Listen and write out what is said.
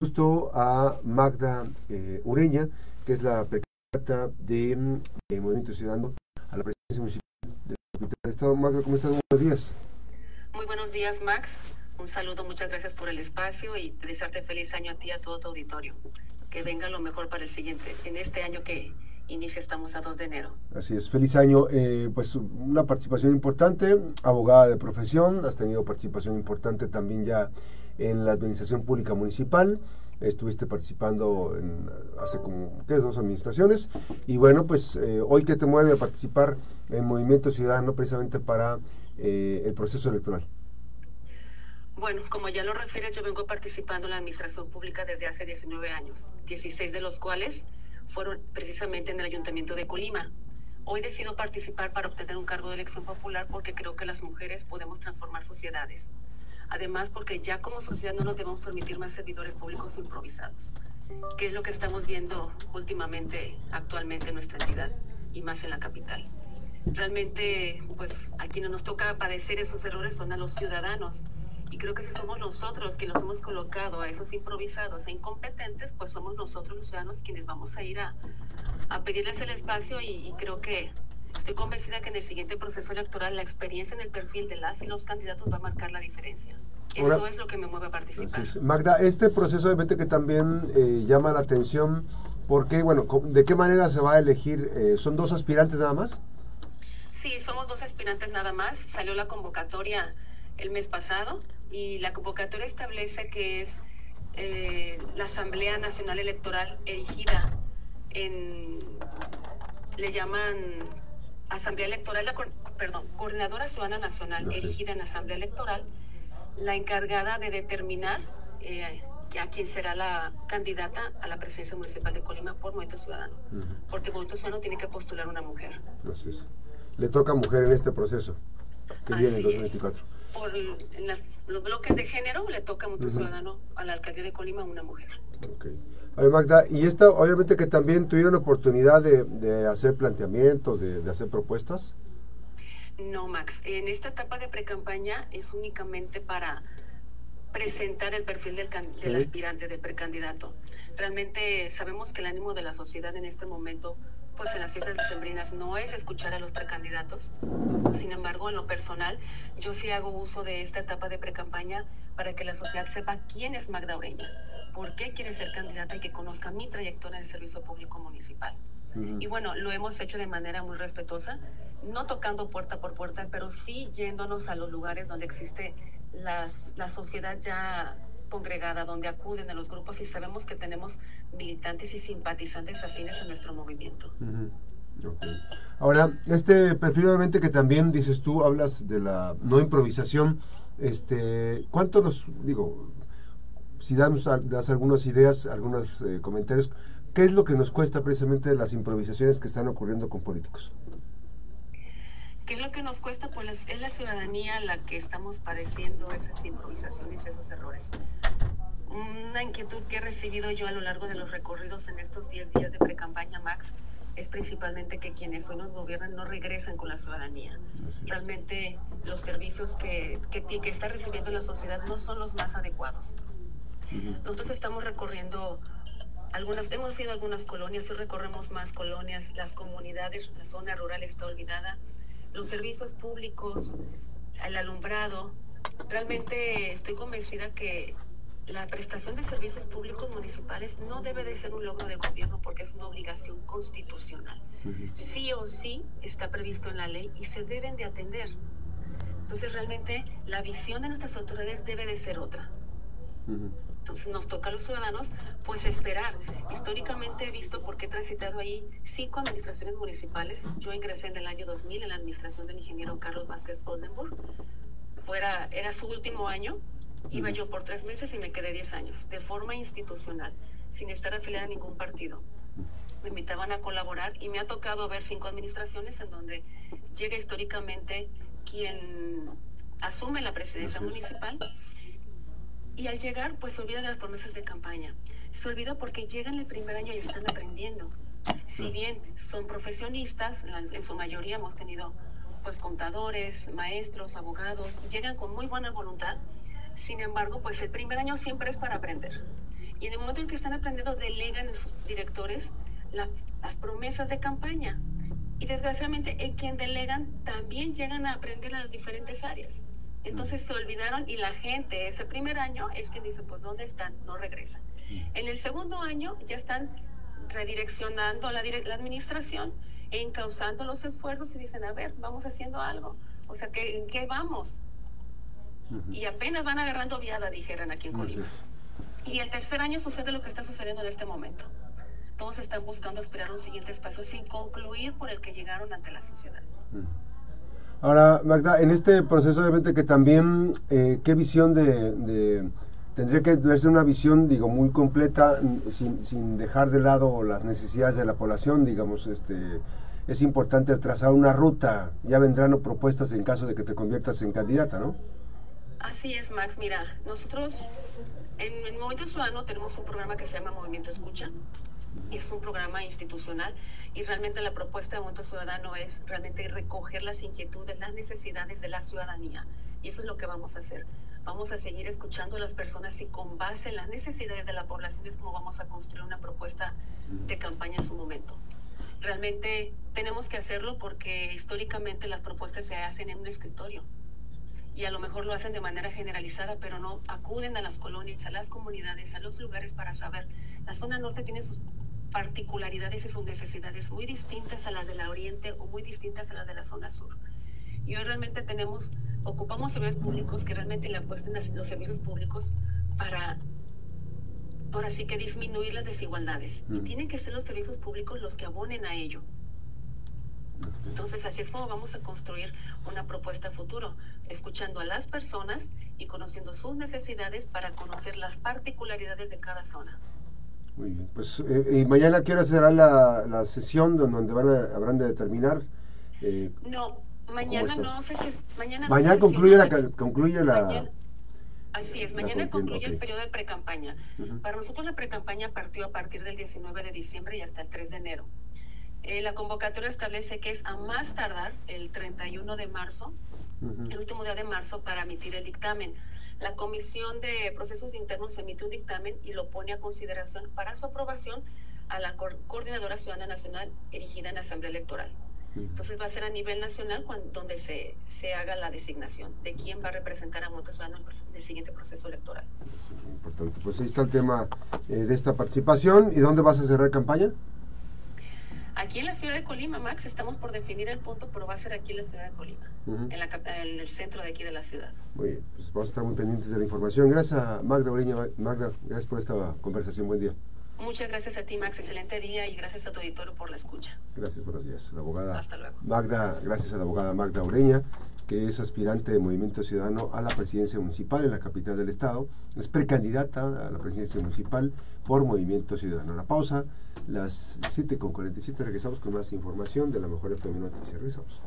justo a Magda eh, Ureña, que es la precandidata de, mm, Movimiento Ciudadano a la presidencia municipal del Estado. Magda, ¿cómo estás? Buenos días. Muy buenos días, Max. Un saludo, muchas gracias por el espacio y desearte feliz año a ti y a todo tu auditorio. Que venga lo mejor para el siguiente, en este año que inicia, estamos a 2 de enero. Así es, feliz año. Eh, pues una participación importante, abogada de profesión, has tenido participación importante también ya en la administración pública municipal. Estuviste participando en, hace como ¿qué? dos administraciones. Y bueno, pues eh, hoy que te mueve a participar en Movimiento Ciudadano precisamente para eh, el proceso electoral. Bueno, como ya lo refieres, yo vengo participando en la administración pública desde hace 19 años, 16 de los cuales fueron precisamente en el Ayuntamiento de Colima. Hoy decido participar para obtener un cargo de elección popular porque creo que las mujeres podemos transformar sociedades. Además, porque ya como sociedad no nos debemos permitir más servidores públicos improvisados, que es lo que estamos viendo últimamente, actualmente en nuestra entidad y más en la capital. Realmente, pues a quienes nos toca padecer esos errores son a los ciudadanos. Y creo que si somos nosotros quienes nos hemos colocado a esos improvisados e incompetentes, pues somos nosotros los ciudadanos quienes vamos a ir a, pedirles el espacio y creo que Estoy convencida que en el siguiente proceso electoral la experiencia en el perfil de las y los candidatos va a marcar la diferencia. Eso es lo que me mueve a participar. Magda, este proceso obviamente que también eh, llama la atención, porque, bueno, ¿de qué manera se va a elegir? Eh, ¿Son dos aspirantes nada más? Sí, somos dos aspirantes nada más. Salió la convocatoria el mes pasado y la convocatoria establece que es eh, la Asamblea Nacional Electoral erigida en, le llaman Asamblea Electoral, la, perdón, Coordinadora Ciudadana Nacional, erigida en Asamblea Electoral, la encargada de determinar eh, a quién será la candidata a la presidencia municipal de Colima por Movimiento Ciudadano. Porque Movimiento Ciudadano tiene que postular una mujer. Así es. Le toca mujer en este proceso que viene en 2024. Por en los bloques de género le toca a Movimiento Ciudadano a la alcaldía de Colima una mujer. Okay. A ver, Magda, y esta, obviamente que también tuvieron oportunidad de, hacer planteamientos, de, hacer propuestas. No, Max. En esta etapa de precampaña es únicamente para presentar el perfil del, del aspirante, del precandidato. Realmente sabemos que el ánimo de la sociedad en este momento, pues en las fiestas decembrinas, no es escuchar a los precandidatos. Sin embargo, en lo personal, yo sí hago uso de esta etapa de precampaña para que la sociedad sepa quién es Magda Ureña por qué quiere ser candidata y que conozca mi trayectoria en el servicio público municipal. Y bueno, lo hemos hecho de manera muy respetuosa, no tocando puerta por puerta, pero sí yéndonos a los lugares donde existe las, la sociedad ya congregada, donde acuden a los grupos y sabemos que tenemos militantes y simpatizantes afines a nuestro movimiento. Ahora, este perfil que también dices tú, hablas de la no improvisación, este, ¿cuánto nos, digo, si damos, das algunas ideas, algunos eh, comentarios, ¿qué es lo que nos cuesta precisamente las improvisaciones que están ocurriendo con políticos? ¿Qué es lo que nos cuesta? Pues es la ciudadanía la que estamos padeciendo esas improvisaciones, esos errores. Una inquietud que he recibido yo a lo largo de los recorridos en estos 10 días de pre-campaña, Max, es principalmente que quienes hoy nos gobiernan no regresan con la ciudadanía. Realmente los servicios que, que, que está recibiendo la sociedad no son los más adecuados. Nosotros estamos recorriendo algunas, hemos ido a algunas colonias y recorremos más colonias, las comunidades, la zona rural está olvidada, los servicios públicos, el alumbrado. Realmente estoy convencida que la prestación de servicios públicos municipales no debe de ser un logro de gobierno porque es una obligación constitucional. Sí o sí está previsto en la ley y se deben de atender. Entonces realmente la visión de nuestras autoridades debe de ser otra. Entonces nos toca a los ciudadanos pues esperar. Históricamente he visto porque he transitado ahí cinco administraciones municipales. Yo ingresé en el año 2000 en la administración del ingeniero Carlos Vázquez Oldenburg. Fuera, era su último año. Iba yo por tres meses y me quedé diez años, de forma institucional, sin estar afiliada a ningún partido. Me invitaban a colaborar y me ha tocado ver cinco administraciones en donde llega históricamente quien asume la presidencia municipal y al llegar, pues se olvidan de las promesas de campaña. Se olvida porque llegan el primer año y están aprendiendo. Si bien son profesionistas, en su mayoría hemos tenido pues contadores, maestros, abogados, llegan con muy buena voluntad. Sin embargo, pues el primer año siempre es para aprender. Y en el momento en que están aprendiendo, delegan en sus directores las promesas de campaña. Y desgraciadamente, en quien delegan también llegan a aprender en las diferentes áreas. Entonces se olvidaron y la gente ese primer año es que dice, pues ¿dónde están? No regresan. En el segundo año ya están redireccionando la, la administración e encauzando los esfuerzos y dicen, a ver, vamos haciendo algo. O sea, ¿qué, ¿en qué vamos? Y apenas van agarrando viada, dijeran aquí en Colima. Y el tercer año sucede lo que está sucediendo en este momento. Todos están buscando esperar un siguiente espacio sin concluir por el que llegaron ante la sociedad. Ahora, Magda, en este proceso obviamente que también, eh, ¿qué visión de, Tendría que verse una visión, digo, muy completa, sin, sin dejar de lado las necesidades de la población, digamos, este es importante trazar una ruta, ya vendrán propuestas en caso de que te conviertas en candidata, ¿no? Así es, Max. Mira, nosotros en el Movimiento Ciudadano tenemos un programa que se llama Movimiento Escucha. Es un programa institucional y realmente la propuesta de Movimiento Ciudadano es realmente recoger las inquietudes, las necesidades de la ciudadanía. Y eso es lo que vamos a hacer. Vamos a seguir escuchando a las personas y con base en las necesidades de la población es como vamos a construir una propuesta de campaña en su momento. Realmente tenemos que hacerlo porque históricamente las propuestas se hacen en un escritorio y a lo mejor lo hacen de manera generalizada, pero no acuden a las colonias, a las comunidades, a los lugares para saber. La zona norte tiene sus particularidades y sus necesidades muy distintas a las de la oriente o muy distintas a las de la zona sur. Y hoy realmente tenemos, ocupamos servicios públicos que realmente le apuesten a los servicios públicos para, ahora sí que disminuir las desigualdades. Y tienen que ser los servicios públicos los que abonen a ello. Entonces, así es como vamos a construir una propuesta futuro, escuchando a las personas y conociendo sus necesidades para conocer las particularidades de cada zona. Muy bien, pues eh, ¿y mañana qué hora será la, la sesión donde van a, habrán de determinar? Eh, no, mañana no sé si... Mañana, mañana concluye, la, concluye la... así es, mañana concluye el periodo de pre-campaña. Para nosotros la pre-campaña partió a partir del 19 de diciembre y hasta el 3 de enero. Eh, la convocatoria establece que es a más tardar el 31 de marzo, el último día de marzo, para emitir el dictamen. La Comisión de Procesos Internos emite un dictamen y lo pone a consideración para su aprobación a la Coordinadora Ciudadana Nacional erigida en la Asamblea Electoral. Entonces va a ser a nivel nacional donde se, se, haga la designación de quién va a representar a Montes Ciudadano en el, siguiente proceso electoral. Importante. Pues ahí está el tema eh, de esta participación. ¿Y dónde vas a cerrar campaña? Aquí en la ciudad de Colima, Max, estamos por definir el punto, pero va a ser aquí en la ciudad de Colima, en, el centro de aquí de la ciudad. Muy bien, pues vamos a estar muy pendientes de la información. Gracias a Magda Ureña. Magda, gracias por esta conversación. Buen día. Muchas gracias a ti, Max. Excelente día y gracias a tu auditorio por la escucha. Gracias, buenos días. La abogada Hasta luego. Magda, gracias a la abogada Magda Ureña, que es aspirante de Movimiento Ciudadano a la presidencia municipal en la capital del estado. Es precandidata a la presidencia municipal por Movimiento Ciudadano. La pausa, las 7.47. Regresamos con más información de la mejor FM Noticias. Regresamos.